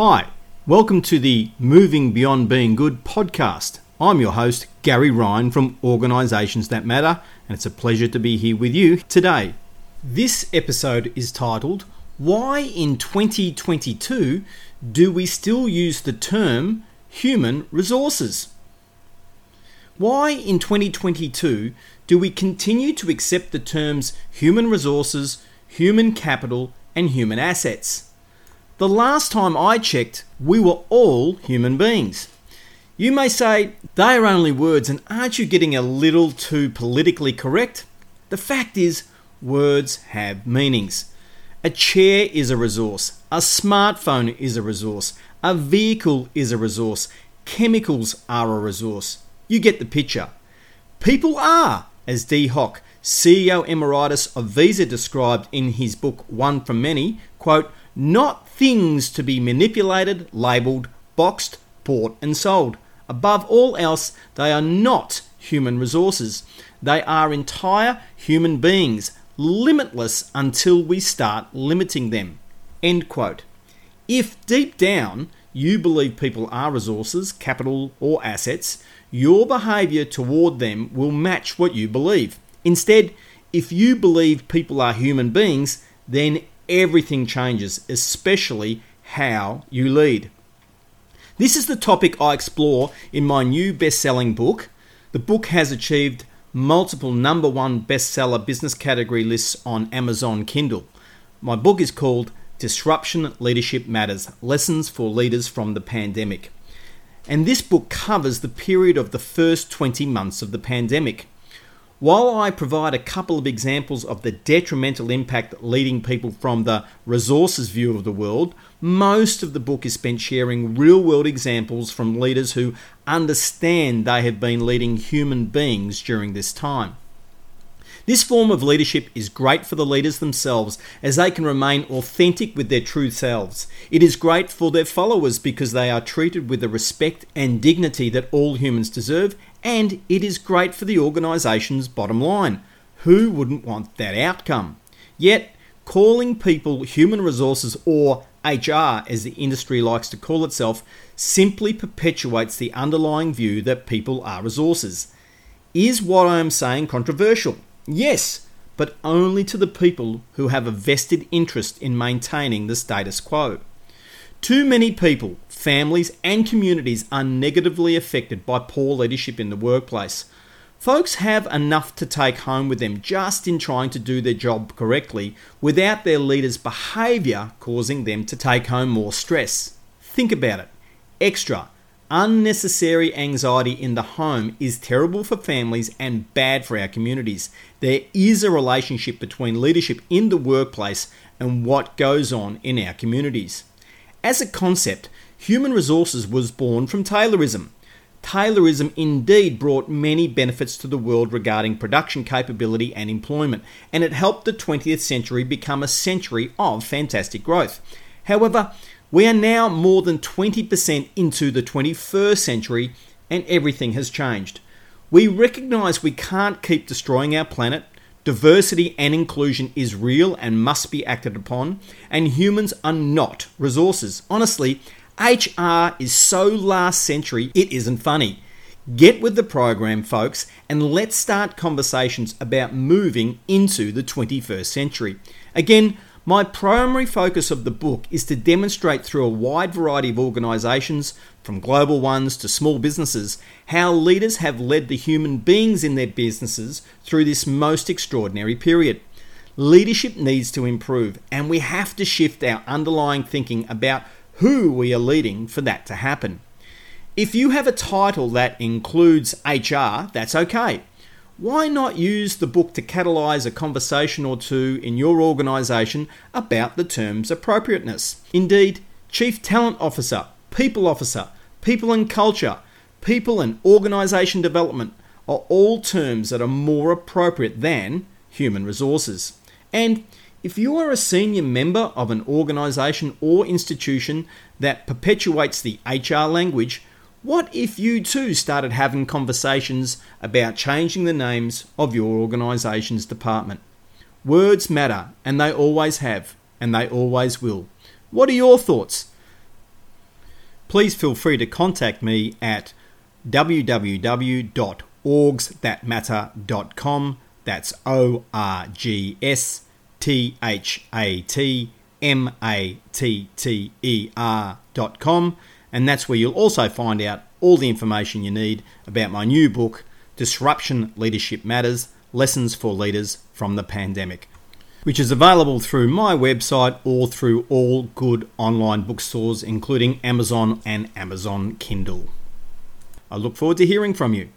Hi, welcome to the Moving Beyond Being Good podcast. I'm your host, Gary Ryan from Organisations That Matter, and it's a pleasure to be here with you today. This episode is titled, Why in 2022 do we still use the term human resources? Why in 2022 do we continue to accept the terms human resources, human capital, and human assets? The last time I checked, we were all human beings. You may say, they are only words, and aren't you getting a little too politically correct? The fact is, words have meanings. A chair is a resource, a smartphone is a resource, a vehicle is a resource, chemicals are a resource. You get the picture. People are, as Dee Hock, CEO Emeritus of Visa, described in his book One from Many, quote, not things to be manipulated, labelled, boxed, bought, and sold. Above all else, they are not human resources. They are entire human beings, limitless until we start limiting them. End quote. If deep down you believe people are resources, capital, or assets, your behaviour toward them will match what you believe. Instead, if you believe people are human beings, then everything changes, especially how you lead. This is the topic I explore in my new best selling book. The book has achieved multiple number one bestseller business category lists on Amazon Kindle. My book is called Disruption Leadership Matters Lessons for Leaders from the Pandemic. And this book covers the period of the first 20 months of the pandemic. While I provide a couple of examples of the detrimental impact leading people from the resources view of the world, most of the book is spent sharing real world examples from leaders who understand they have been leading human beings during this time. This form of leadership is great for the leaders themselves as they can remain authentic with their true selves. It is great for their followers because they are treated with the respect and dignity that all humans deserve, and it is great for the organisation's bottom line. Who wouldn't want that outcome? Yet, calling people human resources or HR, as the industry likes to call itself, simply perpetuates the underlying view that people are resources. Is what I am saying controversial? Yes, but only to the people who have a vested interest in maintaining the status quo. Too many people, families, and communities are negatively affected by poor leadership in the workplace. Folks have enough to take home with them just in trying to do their job correctly without their leader's behaviour causing them to take home more stress. Think about it. Extra, Unnecessary anxiety in the home is terrible for families and bad for our communities. There is a relationship between leadership in the workplace and what goes on in our communities. As a concept, human resources was born from Taylorism. Taylorism indeed brought many benefits to the world regarding production capability and employment, and it helped the 20th century become a century of fantastic growth. However, we are now more than 20% into the 21st century and everything has changed. We recognise we can't keep destroying our planet. Diversity and inclusion is real and must be acted upon, and humans are not resources. Honestly, HR is so last century, it isn't funny. Get with the program, folks, and let's start conversations about moving into the 21st century. Again, my primary focus of the book is to demonstrate through a wide variety of organisations, from global ones to small businesses, how leaders have led the human beings in their businesses through this most extraordinary period. Leadership needs to improve, and we have to shift our underlying thinking about who we are leading for that to happen. If you have a title that includes HR, that's okay why not use the book to catalyse a conversation or two in your organisation about the term's appropriateness? Indeed, Chief Talent Officer, People Officer, People and Culture, People and Organisation Development are all terms that are more appropriate than human resources. And if you are a senior member of an organisation or institution that perpetuates the HR language, what if you too started having conversations about changing the names of your organisation's department? Words matter, and they always have, and they always will. What are your thoughts? please feel free to contact me at www.orgsthatmatter.com. That's O R G S T H A T M A T T E com, And that's where you'll also find out all the information you need about my new book, Disruption Leadership Matters Lessons for Leaders from the Pandemic, which is available through my website or through all good online bookstores, including Amazon and Amazon Kindle. I look forward to hearing from you.